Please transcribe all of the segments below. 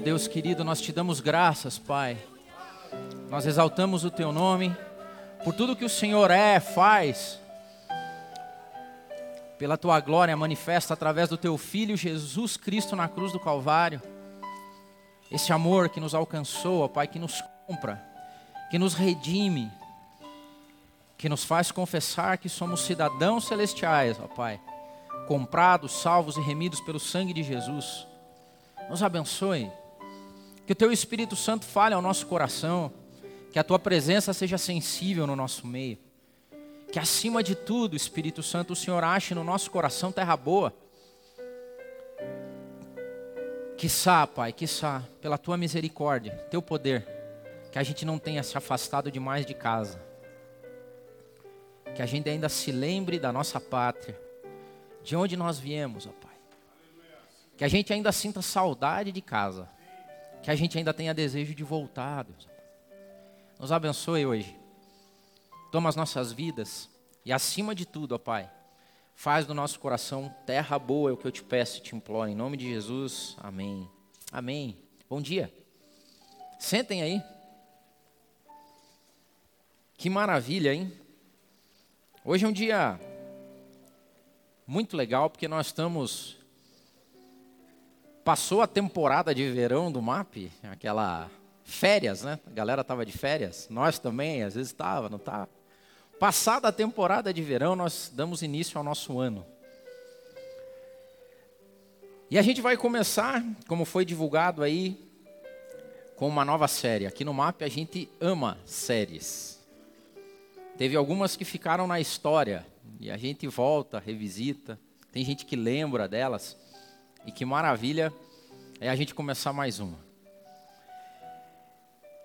Deus querido, nós te damos graças, Pai. Nós exaltamos o teu nome por tudo que o Senhor é, faz, pela tua glória manifesta através do teu filho Jesus Cristo na cruz do Calvário. Esse amor que nos alcançou, ó Pai, que nos compra, que nos redime, que nos faz confessar que somos cidadãos celestiais, ó Pai, comprados, salvos e remidos pelo sangue de Jesus. Nos abençoe. Que o Teu Espírito Santo fale ao nosso coração. Que a Tua presença seja sensível no nosso meio. Que acima de tudo, Espírito Santo, o Senhor ache no nosso coração terra boa. Quiçá, Pai, quiçá, pela Tua misericórdia, Teu poder, que a gente não tenha se afastado demais de casa. Que a gente ainda se lembre da nossa pátria, de onde nós viemos, ó Pai que a gente ainda sinta saudade de casa. Que a gente ainda tenha desejo de voltar, Deus. Nos abençoe hoje. Toma as nossas vidas e, acima de tudo, ó Pai, faz do nosso coração terra boa, é o que eu te peço e te imploro. Em nome de Jesus, amém. Amém. Bom dia. Sentem aí. Que maravilha, hein? Hoje é um dia muito legal porque nós estamos Passou a temporada de verão do MAP, aquela férias, né? A galera estava de férias, nós também, às vezes estava, não tá? Passada a temporada de verão, nós damos início ao nosso ano. E a gente vai começar, como foi divulgado aí, com uma nova série. Aqui no MAP a gente ama séries. Teve algumas que ficaram na história e a gente volta, revisita. Tem gente que lembra delas. E que maravilha é a gente começar mais uma.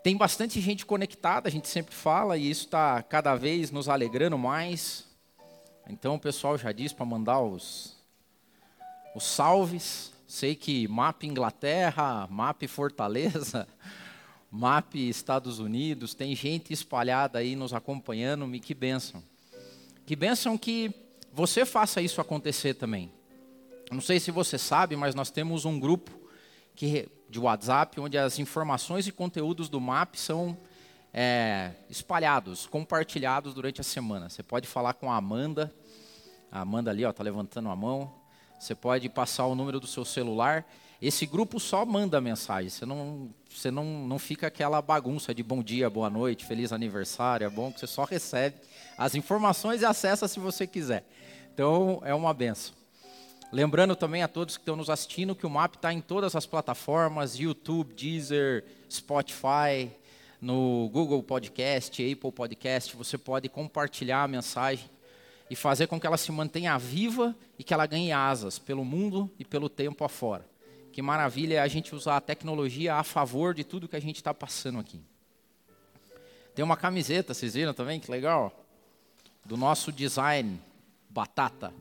Tem bastante gente conectada, a gente sempre fala, e isso está cada vez nos alegrando mais. Então o pessoal já diz para mandar os, os salves. Sei que MAP Inglaterra, MAP Fortaleza, MAP Estados Unidos, tem gente espalhada aí nos acompanhando, me que bênção. Que bênção que você faça isso acontecer também. Não sei se você sabe, mas nós temos um grupo que, de WhatsApp onde as informações e conteúdos do MAP são é, espalhados, compartilhados durante a semana. Você pode falar com a Amanda, a Amanda ali está levantando a mão. Você pode passar o número do seu celular. Esse grupo só manda mensagem. Você não, você não, não fica aquela bagunça de bom dia, boa noite, feliz aniversário. É bom que você só recebe as informações e acessa se você quiser. Então é uma benção. Lembrando também a todos que estão nos assistindo que o MAP está em todas as plataformas: YouTube, Deezer, Spotify, no Google Podcast, Apple Podcast. Você pode compartilhar a mensagem e fazer com que ela se mantenha viva e que ela ganhe asas pelo mundo e pelo tempo afora. Que maravilha a gente usar a tecnologia a favor de tudo que a gente está passando aqui. Tem uma camiseta, vocês viram também? Que legal. Do nosso design, Batata.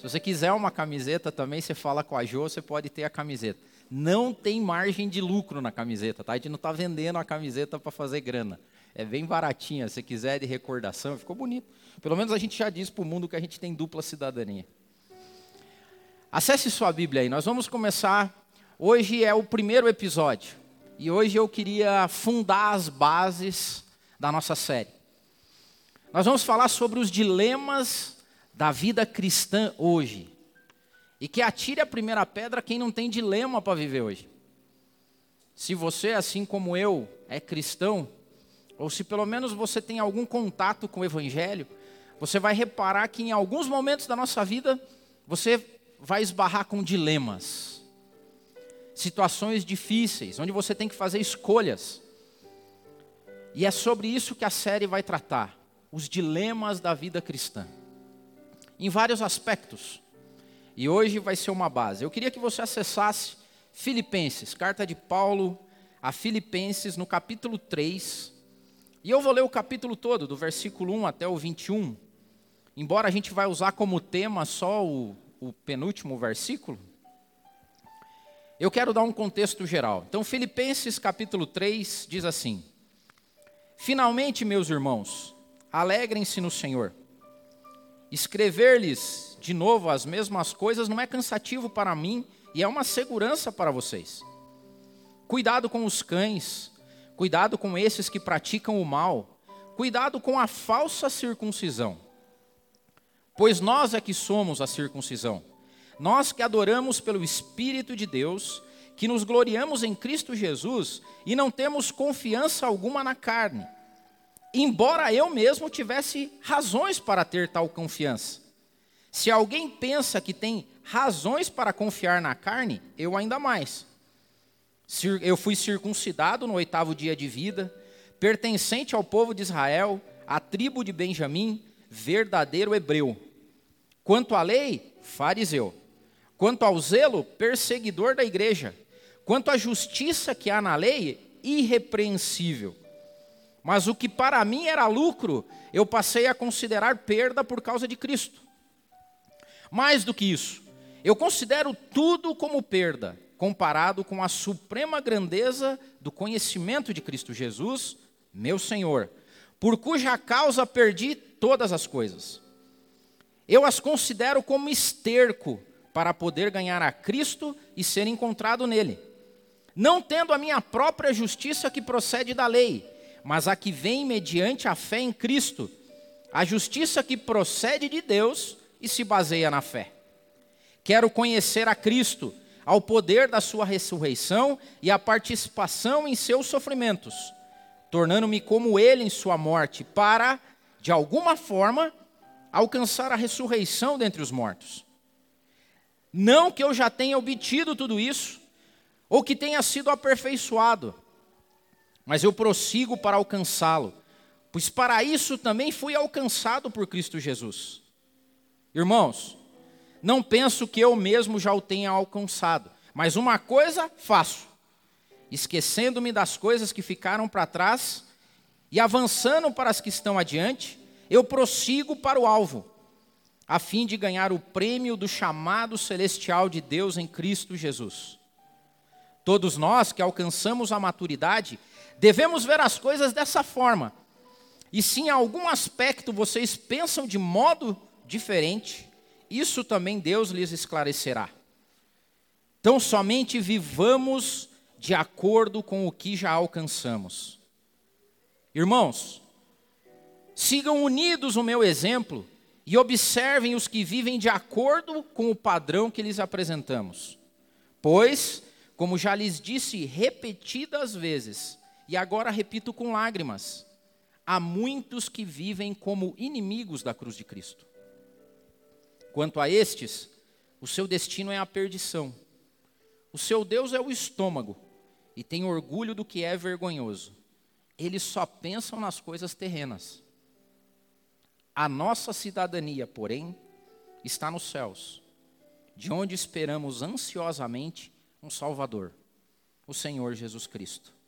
Se você quiser uma camiseta também, você fala com a Jo, você pode ter a camiseta. Não tem margem de lucro na camiseta, tá? A gente não está vendendo a camiseta para fazer grana. É bem baratinha, se quiser de recordação, ficou bonito. Pelo menos a gente já diz para o mundo que a gente tem dupla cidadania. Acesse sua Bíblia aí, nós vamos começar. Hoje é o primeiro episódio. E hoje eu queria fundar as bases da nossa série. Nós vamos falar sobre os dilemas da vida cristã hoje. E que atire a primeira pedra quem não tem dilema para viver hoje. Se você, assim como eu, é cristão, ou se pelo menos você tem algum contato com o Evangelho, você vai reparar que em alguns momentos da nossa vida você vai esbarrar com dilemas, situações difíceis, onde você tem que fazer escolhas. E é sobre isso que a série vai tratar: os dilemas da vida cristã em vários aspectos. E hoje vai ser uma base. Eu queria que você acessasse Filipenses, carta de Paulo a Filipenses, no capítulo 3. E eu vou ler o capítulo todo, do versículo 1 até o 21. Embora a gente vai usar como tema só o, o penúltimo versículo, eu quero dar um contexto geral. Então, Filipenses capítulo 3 diz assim: Finalmente, meus irmãos, alegrem-se no Senhor. Escrever-lhes de novo as mesmas coisas não é cansativo para mim e é uma segurança para vocês. Cuidado com os cães, cuidado com esses que praticam o mal, cuidado com a falsa circuncisão. Pois nós é que somos a circuncisão. Nós que adoramos pelo Espírito de Deus, que nos gloriamos em Cristo Jesus e não temos confiança alguma na carne. Embora eu mesmo tivesse razões para ter tal confiança. Se alguém pensa que tem razões para confiar na carne, eu ainda mais. Eu fui circuncidado no oitavo dia de vida, pertencente ao povo de Israel, à tribo de Benjamim, verdadeiro hebreu. Quanto à lei, fariseu. Quanto ao zelo, perseguidor da igreja. Quanto à justiça que há na lei, irrepreensível. Mas o que para mim era lucro, eu passei a considerar perda por causa de Cristo. Mais do que isso, eu considero tudo como perda, comparado com a suprema grandeza do conhecimento de Cristo Jesus, meu Senhor, por cuja causa perdi todas as coisas. Eu as considero como esterco para poder ganhar a Cristo e ser encontrado nele. Não tendo a minha própria justiça que procede da lei, mas a que vem mediante a fé em Cristo, a justiça que procede de Deus e se baseia na fé. Quero conhecer a Cristo, ao poder da sua ressurreição e a participação em seus sofrimentos tornando-me como ele em sua morte, para, de alguma forma, alcançar a ressurreição dentre os mortos. Não que eu já tenha obtido tudo isso, ou que tenha sido aperfeiçoado, mas eu prossigo para alcançá-lo, pois para isso também fui alcançado por Cristo Jesus. Irmãos, não penso que eu mesmo já o tenha alcançado, mas uma coisa faço esquecendo-me das coisas que ficaram para trás e avançando para as que estão adiante, eu prossigo para o alvo, a fim de ganhar o prêmio do chamado celestial de Deus em Cristo Jesus. Todos nós que alcançamos a maturidade, devemos ver as coisas dessa forma. E se em algum aspecto vocês pensam de modo diferente, isso também Deus lhes esclarecerá. Então, somente vivamos de acordo com o que já alcançamos. Irmãos, sigam unidos o meu exemplo e observem os que vivem de acordo com o padrão que lhes apresentamos. Pois, como já lhes disse repetidas vezes, e agora repito com lágrimas, há muitos que vivem como inimigos da cruz de Cristo. Quanto a estes, o seu destino é a perdição. O seu Deus é o estômago e têm orgulho do que é vergonhoso. Eles só pensam nas coisas terrenas. A nossa cidadania, porém, está nos céus, de onde esperamos ansiosamente um Salvador, o Senhor Jesus Cristo.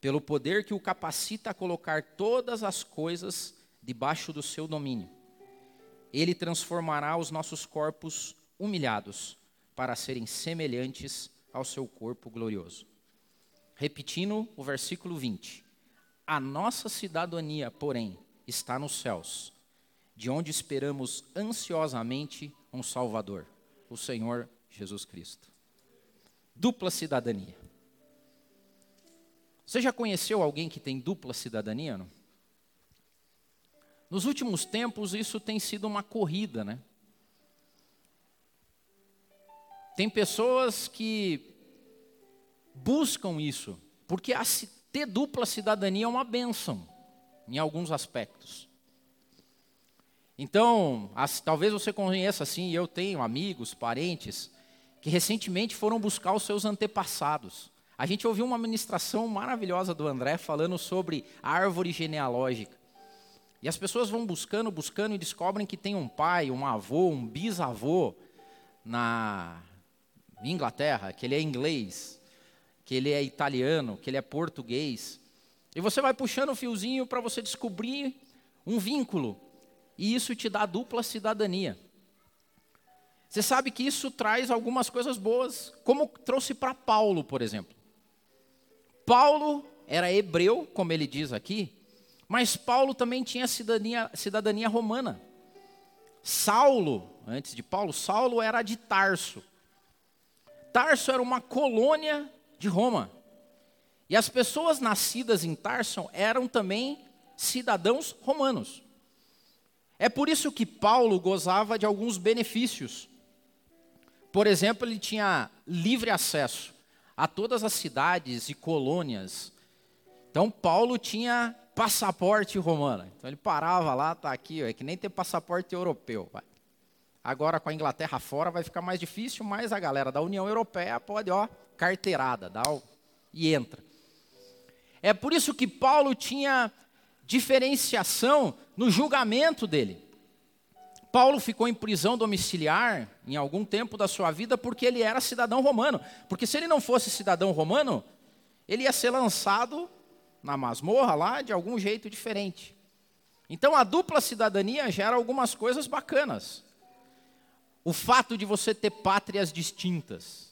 Pelo poder que o capacita a colocar todas as coisas debaixo do seu domínio, ele transformará os nossos corpos humilhados para serem semelhantes ao seu corpo glorioso. Repetindo o versículo 20: A nossa cidadania, porém, está nos céus, de onde esperamos ansiosamente um Salvador, o Senhor Jesus Cristo. Dupla cidadania. Você já conheceu alguém que tem dupla cidadania? Não? Nos últimos tempos, isso tem sido uma corrida, né? Tem pessoas que buscam isso, porque ter dupla cidadania é uma benção, em alguns aspectos. Então, as, talvez você conheça assim, eu tenho amigos, parentes, que recentemente foram buscar os seus antepassados. A gente ouviu uma ministração maravilhosa do André falando sobre árvore genealógica. E as pessoas vão buscando, buscando e descobrem que tem um pai, um avô, um bisavô na Inglaterra, que ele é inglês, que ele é italiano, que ele é português. E você vai puxando o fiozinho para você descobrir um vínculo. E isso te dá dupla cidadania. Você sabe que isso traz algumas coisas boas, como trouxe para Paulo, por exemplo. Paulo era hebreu, como ele diz aqui, mas Paulo também tinha cidadania, cidadania romana. Saulo, antes de Paulo, Saulo era de Tarso. Tarso era uma colônia de Roma. E as pessoas nascidas em Tarso eram também cidadãos romanos. É por isso que Paulo gozava de alguns benefícios. Por exemplo, ele tinha livre acesso a todas as cidades e colônias. Então, Paulo tinha passaporte romano. Então, ele parava lá, tá aqui, é que nem ter passaporte europeu. Vai. Agora, com a Inglaterra fora, vai ficar mais difícil, mas a galera da União Europeia pode, ó, carteirada, dá o... e entra. É por isso que Paulo tinha diferenciação no julgamento dele. Paulo ficou em prisão domiciliar em algum tempo da sua vida porque ele era cidadão romano. Porque se ele não fosse cidadão romano, ele ia ser lançado na masmorra lá de algum jeito diferente. Então a dupla cidadania gera algumas coisas bacanas. O fato de você ter pátrias distintas.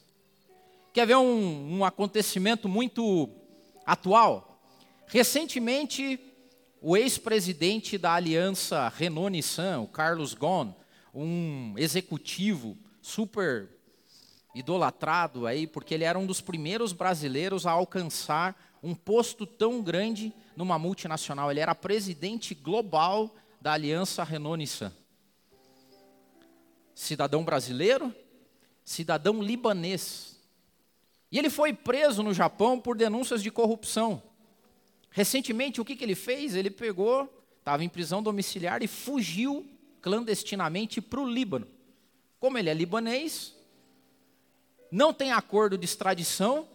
Quer ver um, um acontecimento muito atual? Recentemente, o ex-presidente da aliança Renault-Nissan, o Carlos Ghosn, um executivo super idolatrado aí, porque ele era um dos primeiros brasileiros a alcançar um posto tão grande numa multinacional. Ele era presidente global da aliança Renault-Nissan. Cidadão brasileiro, cidadão libanês. E ele foi preso no Japão por denúncias de corrupção. Recentemente, o que, que ele fez? Ele pegou, estava em prisão domiciliar e fugiu clandestinamente para o Líbano. Como ele é libanês, não tem acordo de extradição,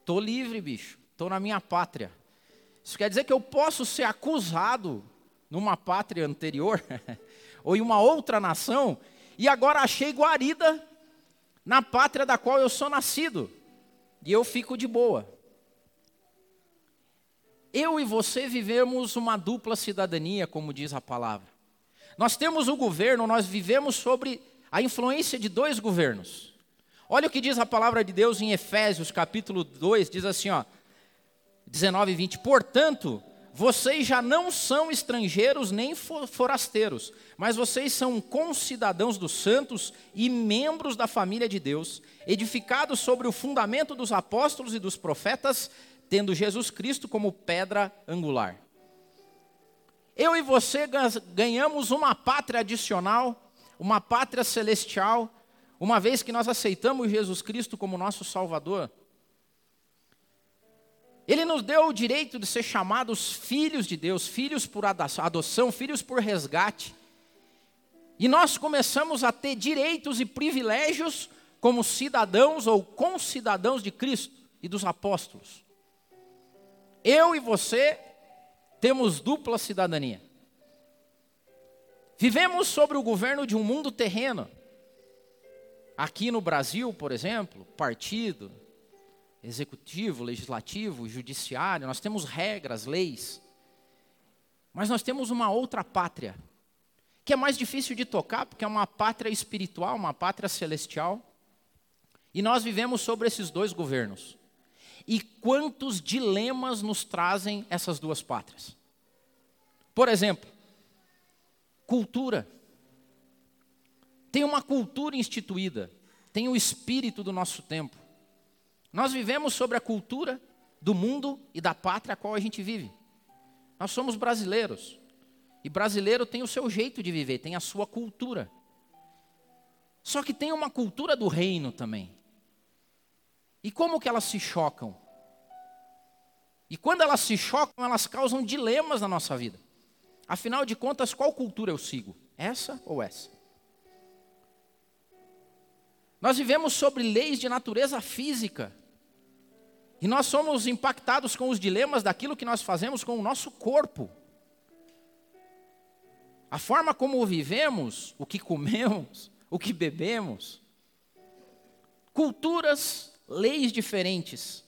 estou livre, bicho, estou na minha pátria. Isso quer dizer que eu posso ser acusado numa pátria anterior, ou em uma outra nação, e agora achei guarida na pátria da qual eu sou nascido, e eu fico de boa. Eu e você vivemos uma dupla cidadania, como diz a palavra. Nós temos o governo, nós vivemos sobre a influência de dois governos. Olha o que diz a palavra de Deus em Efésios, capítulo 2, diz assim, ó, 19 e 20. Portanto, vocês já não são estrangeiros nem forasteiros, mas vocês são concidadãos dos santos e membros da família de Deus, edificados sobre o fundamento dos apóstolos e dos profetas, tendo Jesus Cristo como pedra angular. Eu e você ganhamos uma pátria adicional, uma pátria celestial, uma vez que nós aceitamos Jesus Cristo como nosso Salvador. Ele nos deu o direito de ser chamados filhos de Deus, filhos por adoção, filhos por resgate. E nós começamos a ter direitos e privilégios como cidadãos ou concidadãos de Cristo e dos apóstolos. Eu e você temos dupla cidadania. Vivemos sobre o governo de um mundo terreno. Aqui no Brasil, por exemplo, partido, executivo, legislativo, judiciário, nós temos regras, leis. Mas nós temos uma outra pátria, que é mais difícil de tocar, porque é uma pátria espiritual, uma pátria celestial. E nós vivemos sobre esses dois governos. E quantos dilemas nos trazem essas duas pátrias? Por exemplo, cultura. Tem uma cultura instituída, tem o espírito do nosso tempo. Nós vivemos sobre a cultura do mundo e da pátria a qual a gente vive. Nós somos brasileiros. E brasileiro tem o seu jeito de viver, tem a sua cultura. Só que tem uma cultura do reino também. E como que elas se chocam? E quando elas se chocam, elas causam dilemas na nossa vida. Afinal de contas, qual cultura eu sigo? Essa ou essa? Nós vivemos sobre leis de natureza física. E nós somos impactados com os dilemas daquilo que nós fazemos com o nosso corpo. A forma como vivemos, o que comemos, o que bebemos. Culturas leis diferentes,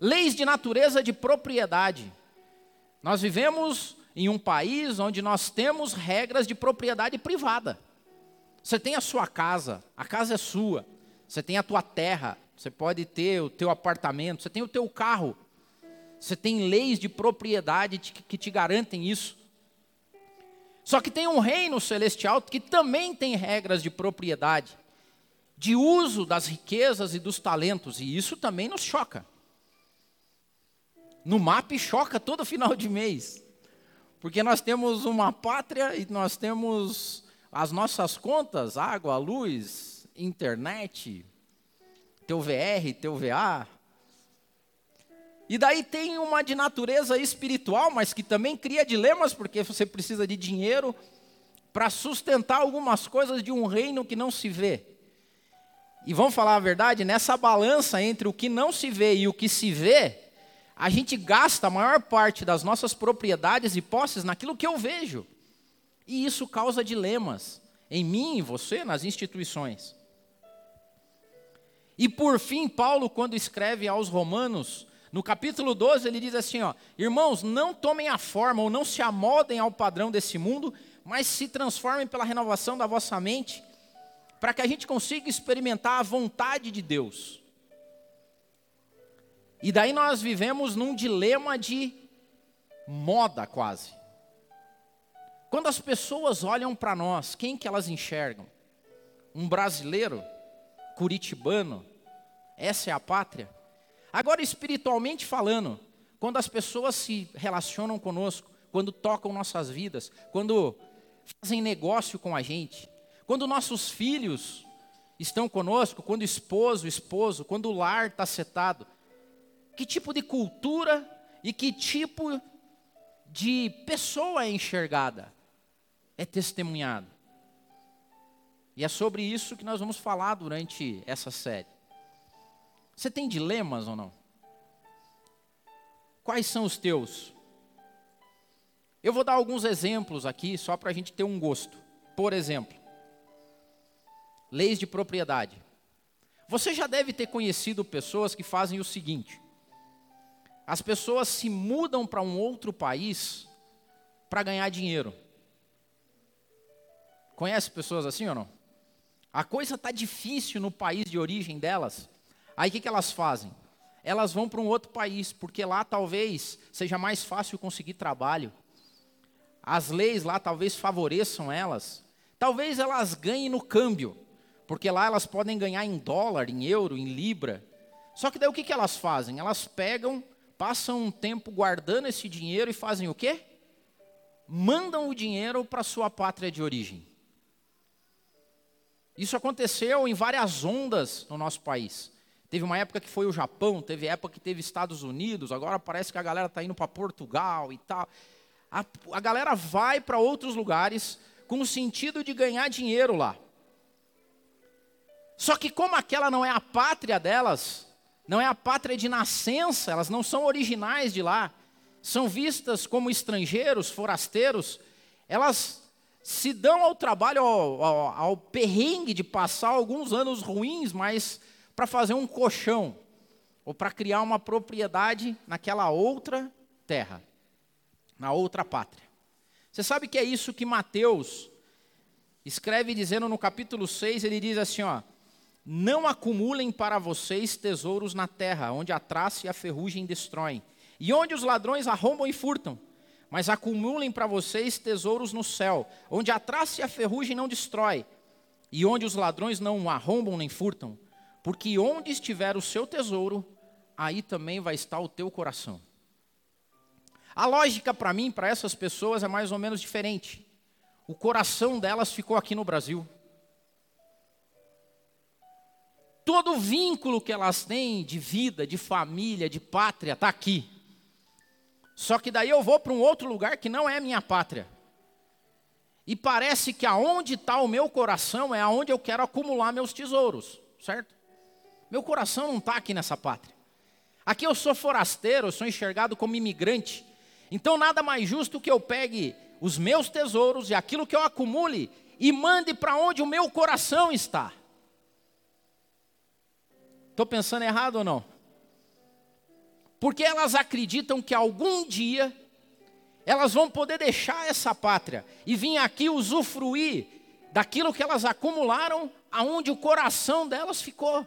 leis de natureza de propriedade. Nós vivemos em um país onde nós temos regras de propriedade privada. Você tem a sua casa, a casa é sua. Você tem a tua terra, você pode ter o teu apartamento, você tem o teu carro. Você tem leis de propriedade que te garantem isso. Só que tem um reino celestial que também tem regras de propriedade de uso das riquezas e dos talentos, e isso também nos choca. No mapa e choca todo final de mês. Porque nós temos uma pátria e nós temos as nossas contas, água, luz, internet, teu VR, teu VA. E daí tem uma de natureza espiritual, mas que também cria dilemas, porque você precisa de dinheiro para sustentar algumas coisas de um reino que não se vê. E vamos falar a verdade, nessa balança entre o que não se vê e o que se vê, a gente gasta a maior parte das nossas propriedades e posses naquilo que eu vejo. E isso causa dilemas em mim, em você, nas instituições. E por fim, Paulo, quando escreve aos Romanos, no capítulo 12, ele diz assim: ó, Irmãos, não tomem a forma ou não se amodem ao padrão desse mundo, mas se transformem pela renovação da vossa mente, para que a gente consiga experimentar a vontade de Deus. E daí nós vivemos num dilema de moda quase. Quando as pessoas olham para nós, quem que elas enxergam? Um brasileiro, curitibano, essa é a pátria? Agora, espiritualmente falando, quando as pessoas se relacionam conosco, quando tocam nossas vidas, quando fazem negócio com a gente, quando nossos filhos estão conosco, quando esposo, esposo, quando o lar está setado, que tipo de cultura e que tipo de pessoa é enxergada, é testemunhado. E é sobre isso que nós vamos falar durante essa série. Você tem dilemas ou não? Quais são os teus? Eu vou dar alguns exemplos aqui, só para a gente ter um gosto. Por exemplo, leis de propriedade. Você já deve ter conhecido pessoas que fazem o seguinte: as pessoas se mudam para um outro país para ganhar dinheiro. Conhece pessoas assim ou não? A coisa está difícil no país de origem delas. Aí o que, que elas fazem? Elas vão para um outro país, porque lá talvez seja mais fácil conseguir trabalho. As leis lá talvez favoreçam elas. Talvez elas ganhem no câmbio, porque lá elas podem ganhar em dólar, em euro, em libra. Só que daí o que, que elas fazem? Elas pegam, passam um tempo guardando esse dinheiro e fazem o quê? Mandam o dinheiro para sua pátria de origem. Isso aconteceu em várias ondas no nosso país. Teve uma época que foi o Japão, teve época que teve Estados Unidos, agora parece que a galera está indo para Portugal e tal. A, a galera vai para outros lugares com o sentido de ganhar dinheiro lá. Só que como aquela não é a pátria delas, não é a pátria de nascença, elas não são originais de lá, são vistas como estrangeiros, forasteiros, elas se dão ao trabalho, ao, ao, ao perrengue de passar alguns anos ruins, mas para fazer um colchão ou para criar uma propriedade naquela outra terra, na outra pátria. Você sabe que é isso que Mateus escreve dizendo no capítulo 6, ele diz assim, ó: Não acumulem para vocês tesouros na terra, onde a traça e a ferrugem destroem, e onde os ladrões arrombam e furtam, mas acumulem para vocês tesouros no céu, onde a traça e a ferrugem não destrói, e onde os ladrões não arrombam nem furtam porque onde estiver o seu tesouro, aí também vai estar o teu coração. A lógica para mim, para essas pessoas, é mais ou menos diferente. O coração delas ficou aqui no Brasil. Todo o vínculo que elas têm de vida, de família, de pátria, está aqui. Só que daí eu vou para um outro lugar que não é minha pátria. E parece que aonde está o meu coração é aonde eu quero acumular meus tesouros, certo? Meu coração não está aqui nessa pátria. Aqui eu sou forasteiro, eu sou enxergado como imigrante. Então nada mais justo que eu pegue os meus tesouros e aquilo que eu acumule e mande para onde o meu coração está. Estou pensando errado ou não? Porque elas acreditam que algum dia elas vão poder deixar essa pátria e vir aqui usufruir daquilo que elas acumularam, aonde o coração delas ficou.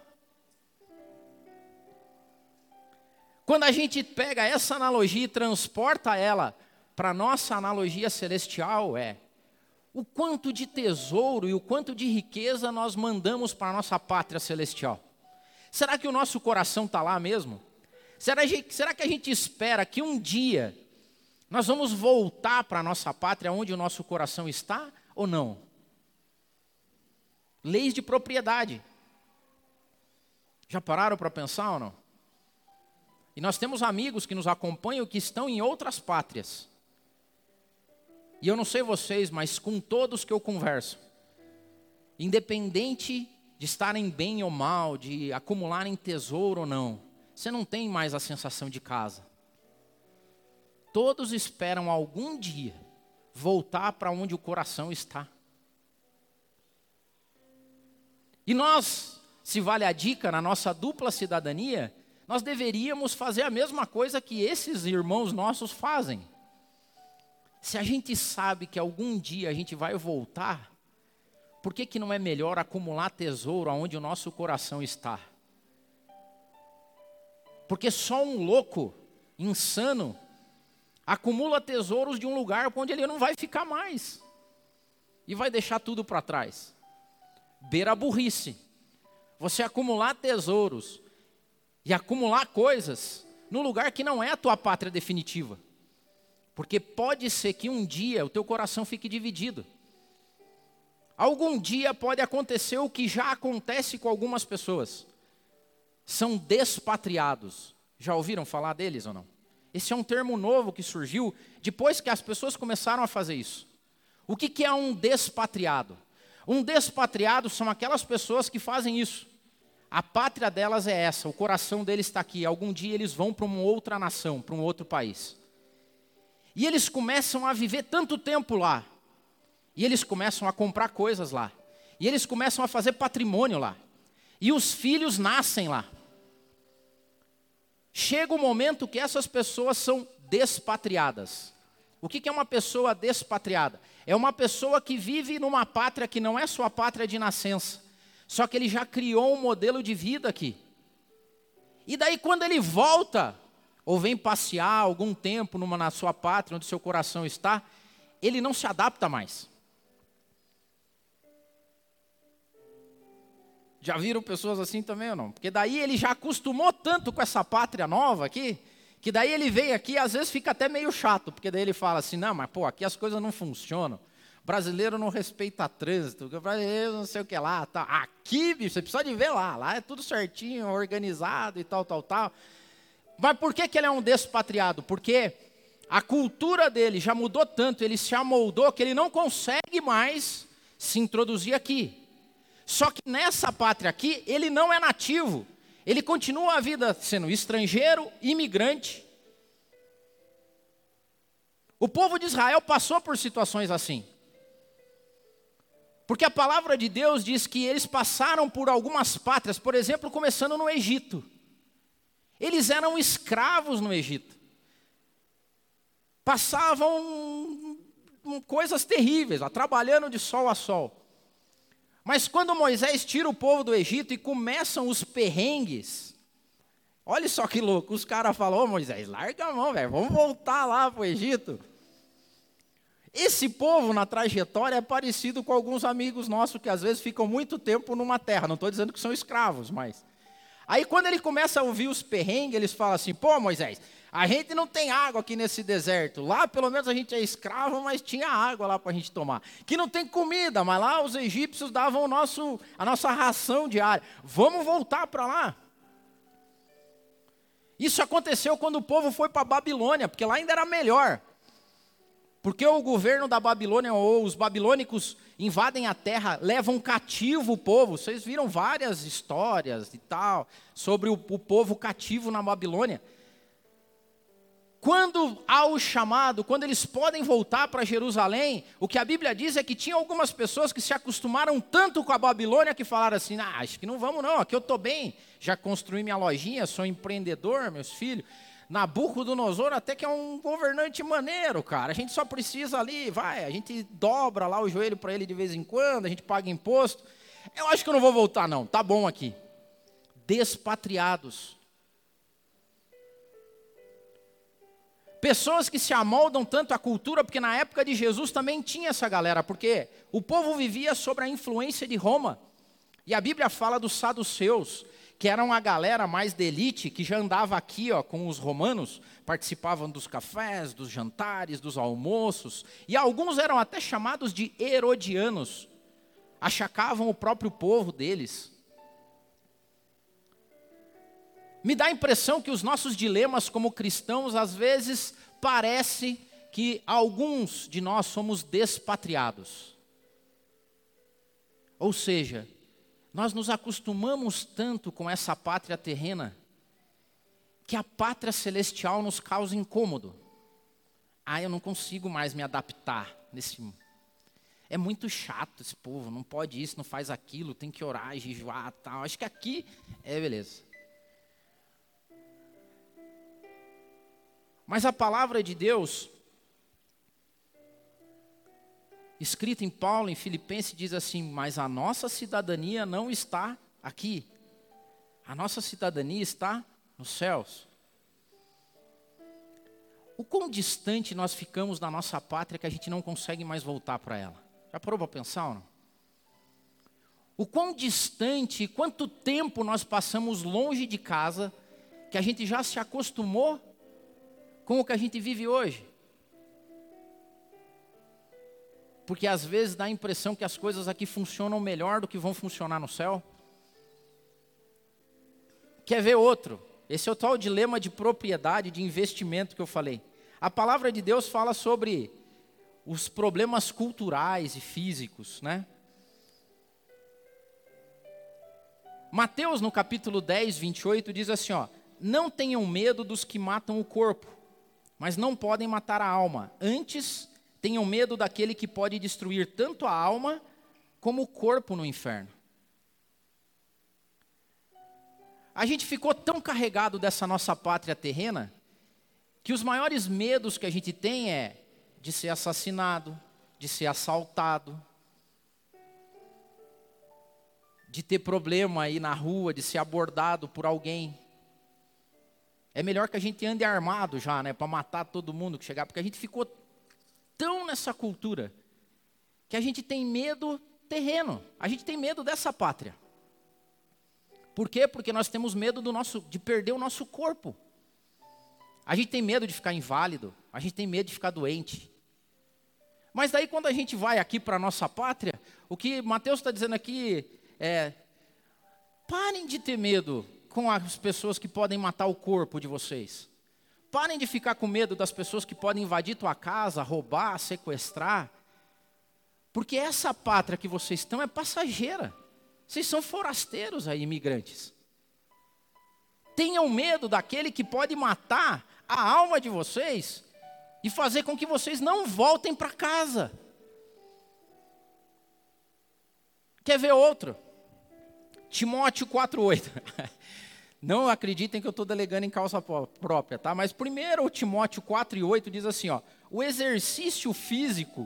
Quando a gente pega essa analogia e transporta ela para nossa analogia celestial, é o quanto de tesouro e o quanto de riqueza nós mandamos para a nossa pátria celestial. Será que o nosso coração está lá mesmo? Será, será que a gente espera que um dia nós vamos voltar para a nossa pátria onde o nosso coração está ou não? Leis de propriedade. Já pararam para pensar ou não? E nós temos amigos que nos acompanham que estão em outras pátrias. E eu não sei vocês, mas com todos que eu converso, independente de estarem bem ou mal, de acumularem tesouro ou não, você não tem mais a sensação de casa. Todos esperam algum dia voltar para onde o coração está. E nós, se vale a dica, na nossa dupla cidadania, nós deveríamos fazer a mesma coisa que esses irmãos nossos fazem. Se a gente sabe que algum dia a gente vai voltar, por que, que não é melhor acumular tesouro aonde o nosso coração está? Porque só um louco, insano, acumula tesouros de um lugar onde ele não vai ficar mais. E vai deixar tudo para trás. Beira a burrice. Você acumular tesouros e acumular coisas no lugar que não é a tua pátria definitiva. Porque pode ser que um dia o teu coração fique dividido. Algum dia pode acontecer o que já acontece com algumas pessoas. São despatriados. Já ouviram falar deles ou não? Esse é um termo novo que surgiu depois que as pessoas começaram a fazer isso. O que, é um despatriado? Um despatriado são aquelas pessoas que fazem isso. A pátria delas é essa, o coração deles está aqui. Algum dia eles vão para uma outra nação, para um outro país. E eles começam a viver tanto tempo lá. E eles começam a comprar coisas lá. E eles começam a fazer patrimônio lá. E os filhos nascem lá. Chega o momento que essas pessoas são despatriadas. O que é uma pessoa despatriada? É uma pessoa que vive numa pátria que não é sua pátria de nascença. Só que ele já criou um modelo de vida aqui. E daí, quando ele volta ou vem passear algum tempo numa, na sua pátria, onde seu coração está, ele não se adapta mais. Já viram pessoas assim também ou não? Porque daí ele já acostumou tanto com essa pátria nova aqui, que daí ele vem aqui às vezes fica até meio chato, porque daí ele fala assim: não, mas pô, aqui as coisas não funcionam. brasileiro não respeita trânsito, brasileiro não sei o que lá. Tá. Aqui, bicho, você precisa de ver lá. Lá é tudo certinho, organizado e tal, tal, tal. Mas por que, que ele é um despatriado? Porque a cultura dele já mudou tanto, ele se amoldou que ele não consegue mais se introduzir aqui. Só que nessa pátria aqui, ele não é nativo. Ele continua a vida sendo estrangeiro, imigrante. O povo de Israel passou por situações assim. Porque a palavra de Deus diz que eles passaram por algumas pátrias, por exemplo, começando no Egito. Eles eram escravos no Egito. Passavam coisas terríveis, lá, trabalhando de sol a sol. Mas quando Moisés tira o povo do Egito e começam os perrengues, olha só que louco, os caras falam, ô Moisés, larga a mão, velho, vamos voltar lá para o Egito. Esse povo na trajetória é parecido com alguns amigos nossos que às vezes ficam muito tempo numa terra, não estou dizendo que são escravos, mas Aí quando ele começa a ouvir os perrengues, eles falam assim: pô, Moisés, a gente não tem água aqui nesse deserto. Lá pelo menos a gente é escravo, mas tinha água lá para a gente tomar. Que não tem comida, mas lá os egípcios davam nosso, a nossa ração diária. Vamos voltar para lá. Isso aconteceu quando o povo foi para a Babilônia, porque lá ainda era melhor. Porque o governo da Babilônia ou os babilônicos invadem a terra, levam cativo o povo. Vocês viram várias histórias e tal sobre o, o povo cativo na Babilônia. Quando há o chamado, quando eles podem voltar para Jerusalém, o que a Bíblia diz é que tinha algumas pessoas que se acostumaram tanto com a Babilônia que falaram assim: ah, acho que não vamos não, aqui eu estou bem, já construí minha lojinha, sou empreendedor, meus filhos. Nabucodonosor até que é um governante maneiro, cara. A gente só precisa ali, vai, a gente dobra lá o joelho para ele de vez em quando, a gente paga imposto. Eu acho que eu não vou voltar não, tá bom aqui. Despatriados. Pessoas que se amoldam tanto à cultura, porque na época de Jesus também tinha essa galera, porque o povo vivia sob a influência de Roma. E a Bíblia fala dos saduceus, que eram a galera mais de elite, que já andava aqui ó, com os romanos, participavam dos cafés, dos jantares, dos almoços, e alguns eram até chamados de herodianos, achacavam o próprio povo deles. Me dá a impressão que os nossos dilemas como cristãos, às vezes, parece que alguns de nós somos despatriados. Ou seja, nós nos acostumamos tanto com essa pátria terrena, que a pátria celestial nos causa incômodo. Ah, eu não consigo mais me adaptar nesse. É muito chato esse povo, não pode isso, não faz aquilo, tem que orar, jejuar, tal. Acho que aqui é beleza. Mas a palavra de Deus, escrita em Paulo, em Filipenses, diz assim: Mas a nossa cidadania não está aqui, a nossa cidadania está nos céus. O quão distante nós ficamos da nossa pátria que a gente não consegue mais voltar para ela? Já parou para pensar ou não? O quão distante, quanto tempo nós passamos longe de casa, que a gente já se acostumou com o que a gente vive hoje. Porque às vezes dá a impressão que as coisas aqui funcionam melhor do que vão funcionar no céu. Quer ver outro? Esse é o tal dilema de propriedade, de investimento que eu falei. A palavra de Deus fala sobre os problemas culturais e físicos, né? Mateus, no capítulo 10, 28, diz assim: ó, Não tenham medo dos que matam o corpo, mas não podem matar a alma. Antes, tenham medo daquele que pode destruir tanto a alma como o corpo no inferno. A gente ficou tão carregado dessa nossa pátria terrena que os maiores medos que a gente tem é de ser assassinado, de ser assaltado, de ter problema aí na rua, de ser abordado por alguém. É melhor que a gente ande armado já, né, para matar todo mundo que chegar, porque a gente ficou tão nessa cultura que a gente tem medo terreno, a gente tem medo dessa pátria. Por quê? Porque nós temos medo do nosso, de perder o nosso corpo. A gente tem medo de ficar inválido, a gente tem medo de ficar doente. Mas daí quando a gente vai aqui para a nossa pátria, o que Mateus está dizendo aqui é: parem de ter medo com as pessoas que podem matar o corpo de vocês. Parem de ficar com medo das pessoas que podem invadir tua casa, roubar, sequestrar. Porque essa pátria que vocês estão é passageira. Vocês são forasteiros aí, imigrantes. Tenham medo daquele que pode matar a alma de vocês e fazer com que vocês não voltem para casa. Quer ver outro? Timóteo 4,8. Não acreditem que eu estou delegando em causa própria, tá? Mas primeiro Timóteo 4 e 8 diz assim, ó, o exercício físico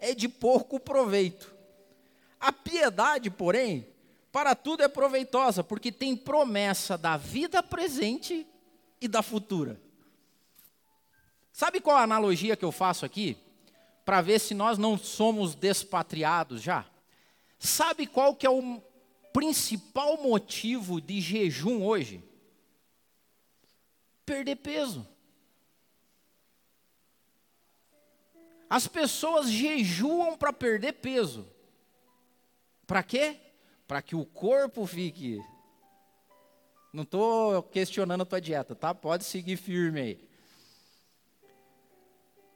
é de pouco proveito. A piedade, porém, para tudo é proveitosa, porque tem promessa da vida presente e da futura. Sabe qual a analogia que eu faço aqui? Para ver se nós não somos despatriados já. Sabe qual que é o principal motivo de jejum hoje? Perder peso. As pessoas jejuam para perder peso. Para quê? Para que o corpo fique. Não estou questionando a tua dieta, tá? Pode seguir firme aí.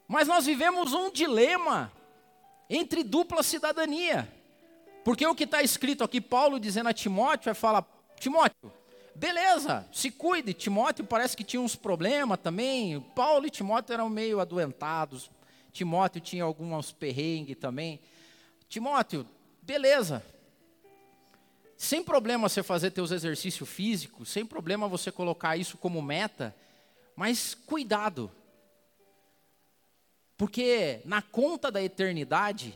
Mas nós vivemos um dilema entre dupla cidadania. Porque o que está escrito aqui, Paulo dizendo a Timóteo, é falar, Timóteo, beleza, se cuide. Timóteo parece que tinha uns problemas também. Paulo e Timóteo eram meio adoentados. Timóteo tinha alguns perrengues também. Timóteo, beleza. Sem problema você fazer teus exercícios físicos, sem problema você colocar isso como meta, mas cuidado. Porque na conta da eternidade,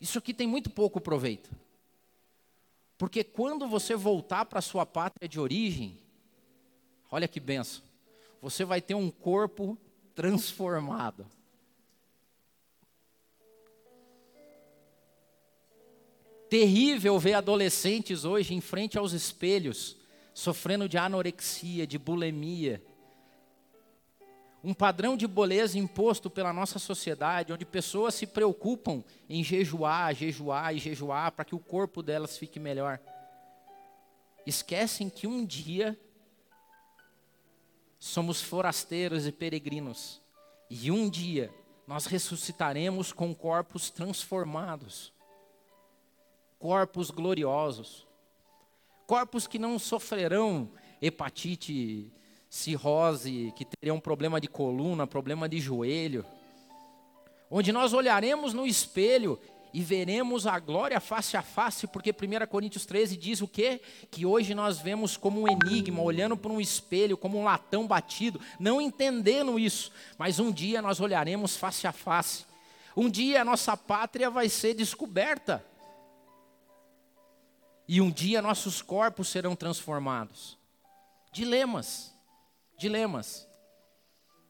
isso aqui tem muito pouco proveito. Porque quando você voltar para sua pátria de origem, olha que benção, você vai ter um corpo transformado. Terrível ver adolescentes hoje em frente aos espelhos, sofrendo de anorexia, de bulimia. Um padrão de beleza imposto pela nossa sociedade, onde pessoas se preocupam em jejuar, jejuar e jejuar para que o corpo delas fique melhor. Esquecem que um dia somos forasteiros e peregrinos, e um dia nós ressuscitaremos com corpos transformados, corpos gloriosos, corpos que não sofrerão hepatite, cirrose, que terão problema de coluna, problema de joelho, onde nós olharemos no espelho e veremos a glória face a face, porque 1 Coríntios 13 diz o quê? Que hoje nós vemos como um enigma, olhando para um espelho, como um latão batido, não entendendo isso, mas um dia nós olharemos face a face. Um dia a nossa pátria vai ser descoberta. E um dia nossos corpos serão transformados. Dilemas, dilemas.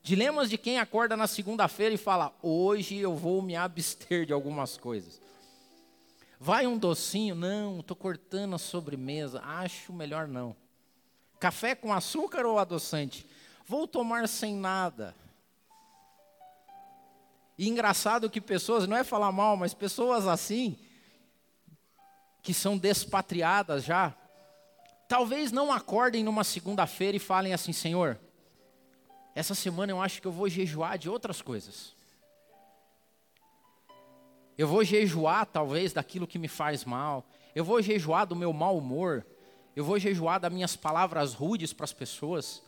Dilemas de quem acorda na segunda-feira e fala: hoje eu vou me abster de algumas coisas. Vai um docinho? Não, estou cortando a sobremesa. Acho melhor não. Café com açúcar ou adoçante? Vou tomar sem nada. E engraçado que pessoas, não é falar mal, mas pessoas assim, que são despatriadas já, talvez não acordem numa segunda-feira e falem assim: Senhor, essa semana eu acho que eu vou jejuar de outras coisas. Eu vou jejuar talvez daquilo que me faz mal. Eu vou jejuar do meu mau humor. Eu vou jejuar das minhas palavras rudes para as pessoas.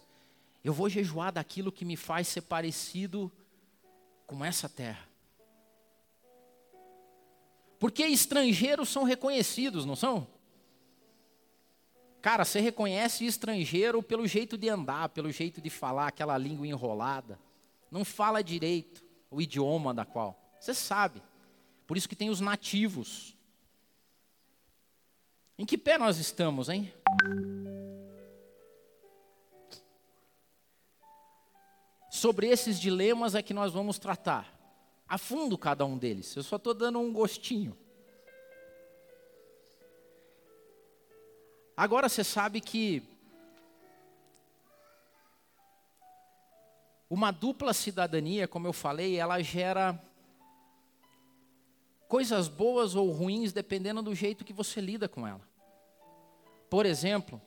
Eu vou jejuar daquilo que me faz ser parecido com essa terra. Porque estrangeiros são reconhecidos, não são? Cara, você reconhece estrangeiro pelo jeito de andar, pelo jeito de falar, aquela língua enrolada. Não fala direito o idioma da qual. Você sabe. Por isso que tem os nativos. Em que pé nós estamos, hein? Sobre esses dilemas é que nós vamos tratar. A fundo cada um deles. Eu só estou dando um gostinho. Agora você sabe que uma dupla cidadania, como eu falei, ela gera coisas boas ou ruins dependendo do jeito que você lida com ela. Por exemplo,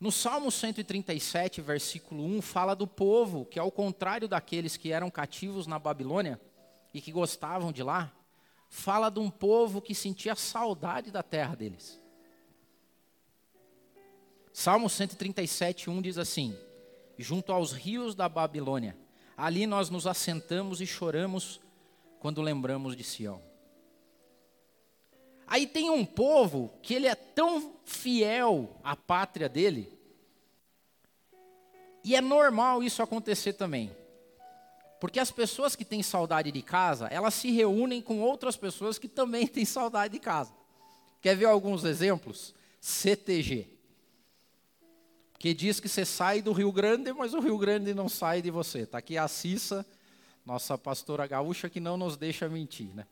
no Salmo 137, versículo 1, fala do povo que, ao contrário daqueles que eram cativos na Babilônia e que gostavam de lá, fala de um povo que sentia saudade da terra deles. Salmo 137, 1 diz assim: Junto aos rios da Babilônia, ali nós nos assentamos e choramos quando lembramos de Sião. Aí tem um povo que ele é tão fiel à pátria dele, e é normal isso acontecer também. Porque as pessoas que têm saudade de casa, elas se reúnem com outras pessoas que também têm saudade de casa. Quer ver alguns exemplos? CTG. Que diz que você sai do Rio Grande, mas o Rio Grande não sai de você. Está aqui a Cissa, nossa pastora gaúcha, que não nos deixa mentir, né?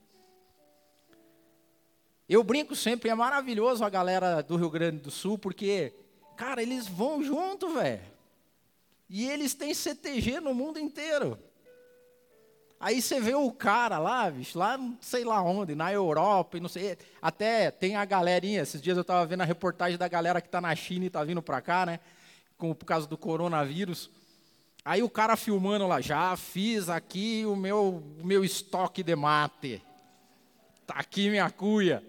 Eu brinco sempre, é maravilhoso a galera do Rio Grande do Sul, porque, cara, eles vão junto, velho. E eles têm CTG no mundo inteiro. Aí você vê o cara lá, bicho, lá não sei lá onde, na Europa, e não sei. Até tem a galerinha, esses dias eu estava vendo a reportagem da galera que está na China e está vindo para cá, né? Com, por causa do coronavírus. Aí o cara filmando lá, já fiz aqui o meu, meu estoque de mate. Tá aqui minha cuia.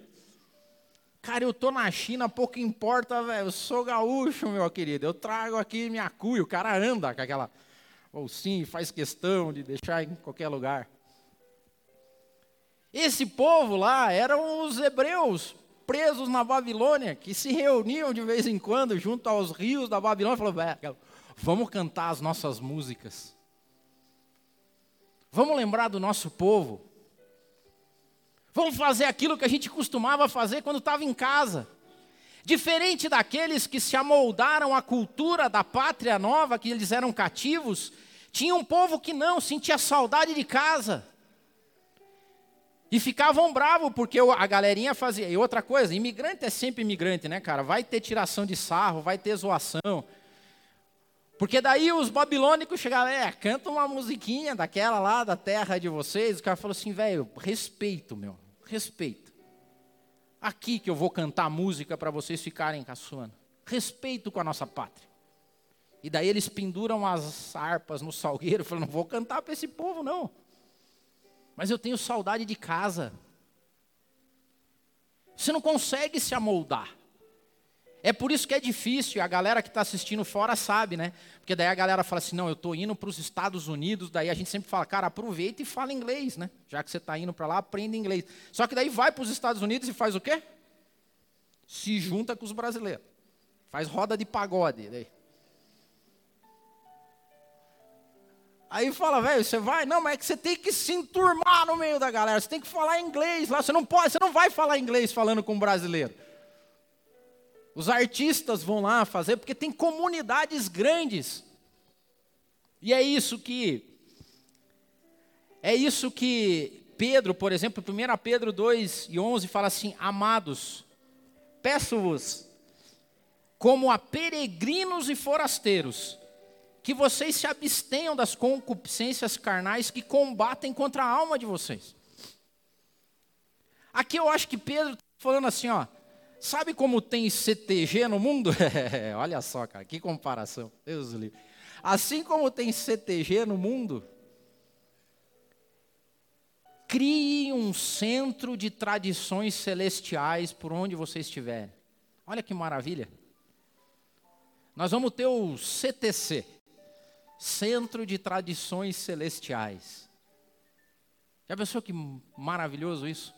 Cara, eu tô na China, pouco importa, velho. Eu sou gaúcho, meu querido. Eu trago aqui minha cuia. O cara anda com aquela ou sim, faz questão de deixar em qualquer lugar. Esse povo lá eram os hebreus presos na Babilônia, que se reuniam de vez em quando junto aos rios da Babilônia e falavam: vamos cantar as nossas músicas. Vamos lembrar do nosso povo. Vamos fazer aquilo que a gente costumava fazer quando estava em casa. Diferente daqueles que se amoldaram à cultura da pátria nova, que eles eram cativos, tinha um povo que não, sentia saudade de casa. E ficavam bravos, porque a galerinha fazia. E outra coisa, imigrante é sempre imigrante, né, cara? Vai ter tiração de sarro, vai ter zoação. Porque daí os babilônicos chegavam, é, canta uma musiquinha daquela lá, da terra de vocês. O cara falou assim, velho, respeito, meu, respeito. Aqui que eu vou cantar música para vocês ficarem caçoando. Respeito com a nossa pátria. E daí eles penduram as harpas no salgueiro, falando, não vou cantar para esse povo, não. Mas eu tenho saudade de casa. Você não consegue se amoldar. É por isso que é difícil, a galera que está assistindo fora sabe, né? Porque daí a galera fala assim, não, eu estou indo para os Estados Unidos, daí a gente sempre fala, cara, aproveita e fala inglês, né? Já que você está indo para lá, aprenda inglês. Só que daí vai para os Estados Unidos e faz o quê? Se junta com os brasileiros. Faz roda de pagode. Daí. Aí fala, velho, você vai? Não, mas é que você tem que se enturmar no meio da galera, você tem que falar inglês lá, você não pode, você não vai falar inglês falando com um brasileiro. Os artistas vão lá fazer, porque tem comunidades grandes. E é isso que. É isso que Pedro, por exemplo, 1 Pedro 2 e 11 fala assim: Amados, peço-vos, como a peregrinos e forasteiros, que vocês se abstenham das concupiscências carnais que combatem contra a alma de vocês. Aqui eu acho que Pedro está falando assim, ó, Sabe como tem CTG no mundo? Olha só, cara, que comparação. Deus livre. Assim como tem CTG no mundo, crie um centro de tradições celestiais por onde você estiver. Olha que maravilha. Nós vamos ter o CTC, Centro de Tradições Celestiais. Já pensou que maravilhoso isso?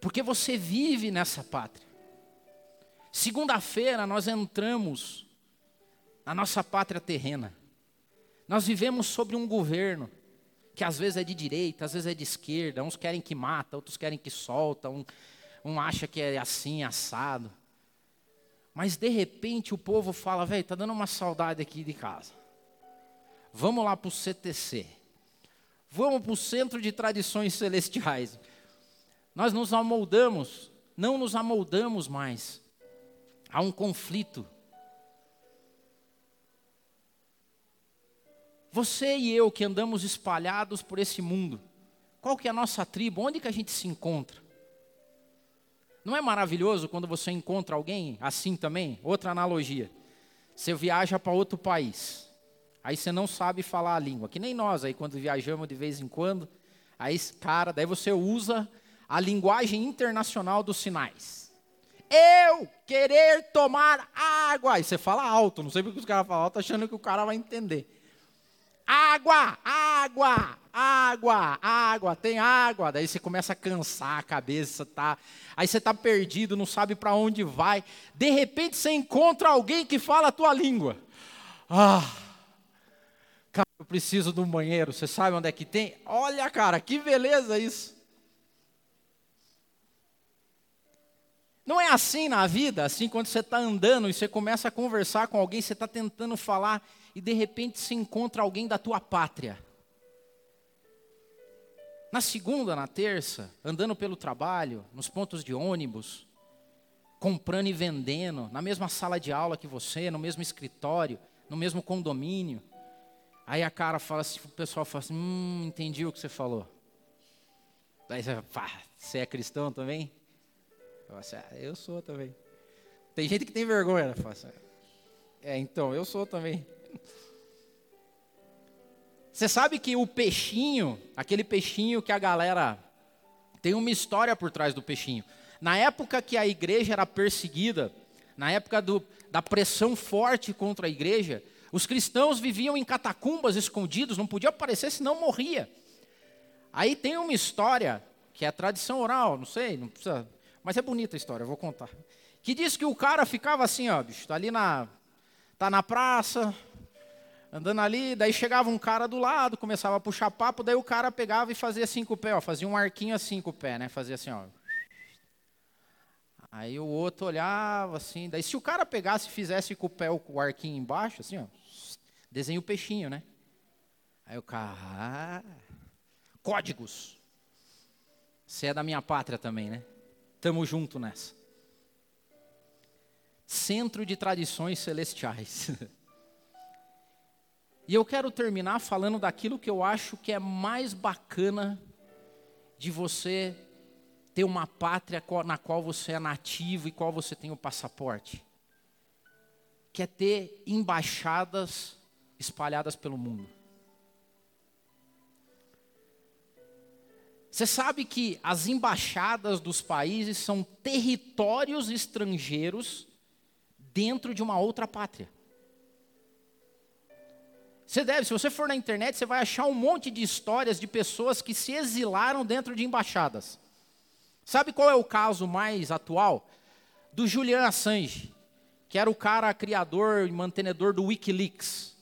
Porque você vive nessa pátria. Segunda-feira nós entramos na nossa pátria terrena. Nós vivemos sobre um governo que às vezes é de direita, às vezes é de esquerda. Uns querem que mata, outros querem que solta, um, um acha que é assim, assado. Mas de repente o povo fala, velho, tá dando uma saudade aqui de casa. Vamos lá para o CTC. Vamos para o Centro de Tradições Celestiais. Nós nos amoldamos, não nos amoldamos mais. Há um conflito. Você e eu que andamos espalhados por esse mundo, qual que é a nossa tribo? Onde que a gente se encontra? Não é maravilhoso quando você encontra alguém assim também? Outra analogia. Você viaja para outro país. Aí você não sabe falar a língua, que nem nós aí quando viajamos de vez em quando. Aí, cara, daí você usa a linguagem internacional dos sinais. Eu querer tomar água. E você fala alto, não sei porque os caras falam alto, achando que o cara vai entender. Água, água, água, água, tem água. Daí você começa a cansar a cabeça, tá? Aí você tá perdido, não sabe para onde vai. De repente você encontra alguém que fala a tua língua. Ah, cara, eu preciso de um banheiro. Você sabe onde é que tem? Olha, cara, que beleza isso. Não é assim na vida, assim quando você está andando e você começa a conversar com alguém, você está tentando falar e de repente se encontra alguém da tua pátria. Na segunda, na terça, andando pelo trabalho, nos pontos de ônibus, comprando e vendendo, na mesma sala de aula que você, no mesmo escritório, no mesmo condomínio. Aí a cara fala assim, o pessoal fala assim, hum, entendi o que você falou. Daí você fala, você é cristão também? Eu, assim, ah, eu sou também. Tem gente que tem vergonha, né? Assim, é, então, eu sou também. Você sabe que o peixinho, aquele peixinho que a galera. Tem uma história por trás do peixinho. Na época que a igreja era perseguida, na época do, da pressão forte contra a igreja, os cristãos viviam em catacumbas escondidos, não podia aparecer senão morria. Aí tem uma história, que é tradição oral, não sei, não precisa mas é bonita a história, eu vou contar. Que diz que o cara ficava assim, ó, bicho, tá ali na. tá na praça, andando ali, daí chegava um cara do lado, começava a puxar papo, daí o cara pegava e fazia assim com o pé, ó, fazia um arquinho assim com o pé, né? Fazia assim, ó. Aí o outro olhava assim, daí se o cara pegasse e fizesse com o pé o arquinho embaixo, assim, ó, desenha o peixinho, né? Aí o cara, ah, códigos. Você é da minha pátria também, né? Tamo junto nessa. Centro de Tradições Celestiais. e eu quero terminar falando daquilo que eu acho que é mais bacana de você ter uma pátria na qual você é nativo e qual você tem o passaporte. Que é ter embaixadas espalhadas pelo mundo. Você sabe que as embaixadas dos países são territórios estrangeiros dentro de uma outra pátria. Você deve, se você for na internet, você vai achar um monte de histórias de pessoas que se exilaram dentro de embaixadas. Sabe qual é o caso mais atual? Do Julian Assange, que era o cara criador e mantenedor do Wikileaks.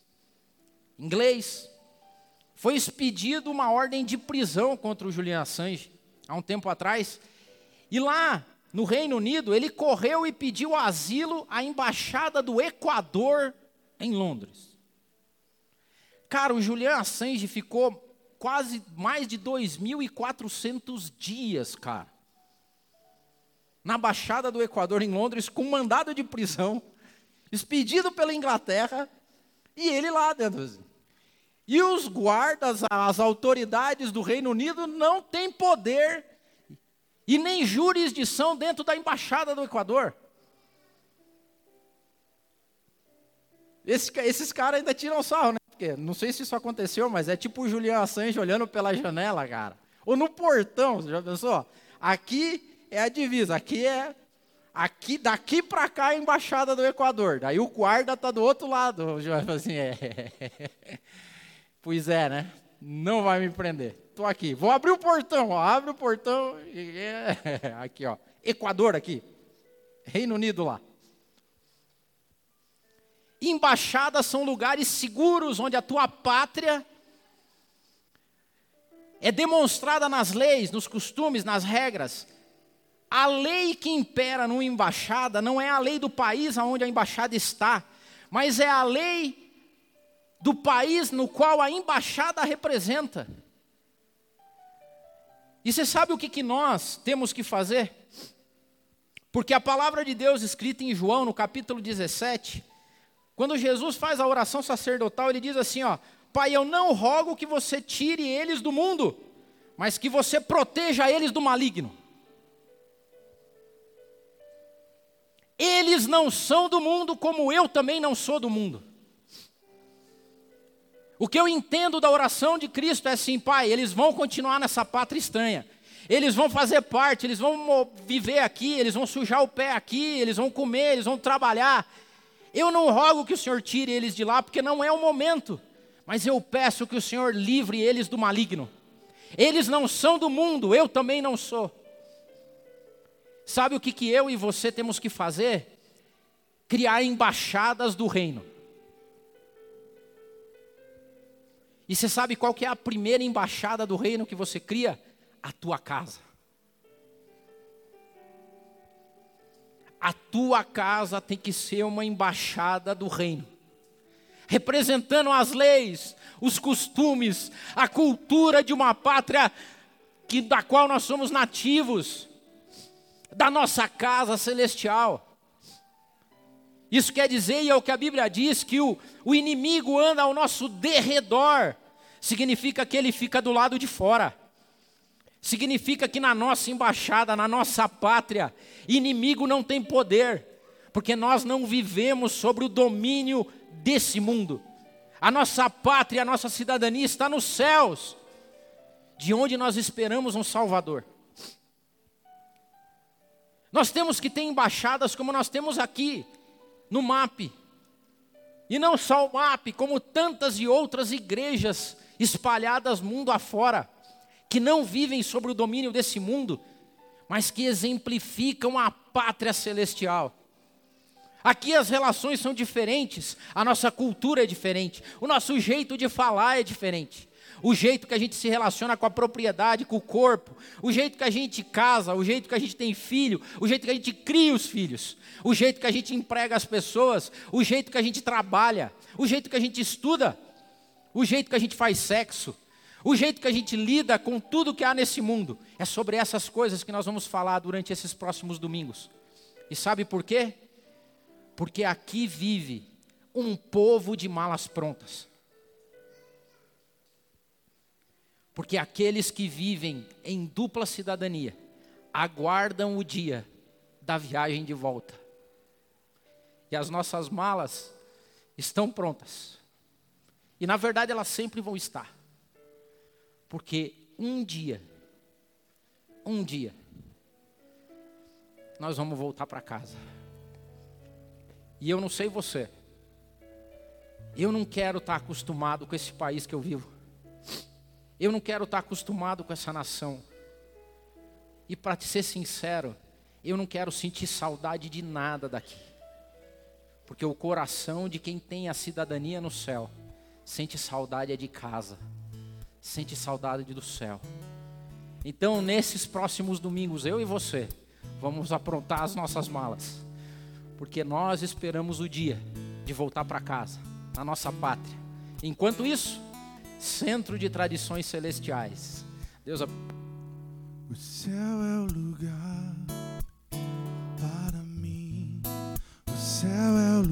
Inglês. Foi expedido uma ordem de prisão contra o Julian Assange há um tempo atrás. E lá no Reino Unido, ele correu e pediu asilo à embaixada do Equador em Londres. Cara, o Julian Assange ficou quase mais de 2.400 dias, cara na Baixada do Equador, em Londres, com mandado de prisão, expedido pela Inglaterra, e ele lá dentro. E os guardas, as autoridades do Reino Unido não têm poder e nem jurisdição dentro da Embaixada do Equador. Esse, esses caras ainda tiram sarro, né? Porque não sei se isso aconteceu, mas é tipo o Julian Assange olhando pela janela, cara. Ou no portão, você já pensou? Aqui é a divisa. Aqui é aqui daqui para cá é a embaixada do Equador. Daí o guarda tá do outro lado. Assim, é. Pois é, né? Não vai me prender. Tô aqui. Vou abrir o portão. Ó. Abre o portão. É. Aqui, ó. Equador aqui. Reino Unido lá. Embaixadas são lugares seguros onde a tua pátria é demonstrada nas leis, nos costumes, nas regras. A lei que impera numa embaixada não é a lei do país onde a embaixada está, mas é a lei do país no qual a embaixada representa. E você sabe o que, que nós temos que fazer? Porque a palavra de Deus escrita em João, no capítulo 17, quando Jesus faz a oração sacerdotal, ele diz assim: ó, Pai, eu não rogo que você tire eles do mundo, mas que você proteja eles do maligno. Eles não são do mundo, como eu também não sou do mundo. O que eu entendo da oração de Cristo é assim, Pai, eles vão continuar nessa pátria estranha. Eles vão fazer parte, eles vão viver aqui, eles vão sujar o pé aqui, eles vão comer, eles vão trabalhar. Eu não rogo que o Senhor tire eles de lá, porque não é o momento. Mas eu peço que o Senhor livre eles do maligno. Eles não são do mundo, eu também não sou. Sabe o que, que eu e você temos que fazer? Criar embaixadas do reino. E você sabe qual que é a primeira embaixada do reino que você cria? A tua casa. A tua casa tem que ser uma embaixada do reino, representando as leis, os costumes, a cultura de uma pátria que, da qual nós somos nativos da nossa casa celestial. Isso quer dizer, e é o que a Bíblia diz, que o, o inimigo anda ao nosso derredor, significa que ele fica do lado de fora. Significa que na nossa embaixada, na nossa pátria, inimigo não tem poder, porque nós não vivemos sobre o domínio desse mundo. A nossa pátria, a nossa cidadania está nos céus, de onde nós esperamos um Salvador. Nós temos que ter embaixadas como nós temos aqui, no MAP. E não só o MAP, como tantas e outras igrejas espalhadas mundo afora, que não vivem sobre o domínio desse mundo, mas que exemplificam a pátria celestial. Aqui as relações são diferentes, a nossa cultura é diferente, o nosso jeito de falar é diferente o jeito que a gente se relaciona com a propriedade, com o corpo, o jeito que a gente casa, o jeito que a gente tem filho, o jeito que a gente cria os filhos, o jeito que a gente emprega as pessoas, o jeito que a gente trabalha, o jeito que a gente estuda, o jeito que a gente faz sexo, O jeito que a gente lida com tudo que há nesse mundo é sobre essas coisas que nós vamos falar durante esses próximos domingos. E sabe por quê? Porque aqui vive um povo de malas prontas. Porque aqueles que vivem em dupla cidadania aguardam o dia da viagem de volta. E as nossas malas estão prontas. E na verdade elas sempre vão estar. Porque um dia, um dia, nós vamos voltar para casa. E eu não sei você, eu não quero estar acostumado com esse país que eu vivo. Eu não quero estar acostumado com essa nação. E para te ser sincero, eu não quero sentir saudade de nada daqui. Porque o coração de quem tem a cidadania no céu sente saudade é de casa, sente saudade do céu. Então, nesses próximos domingos, eu e você, vamos aprontar as nossas malas, porque nós esperamos o dia de voltar para casa, na nossa pátria. Enquanto isso, centro de tradições celestiais. Deus abençoe. O céu é o lugar para mim. O céu é o lugar.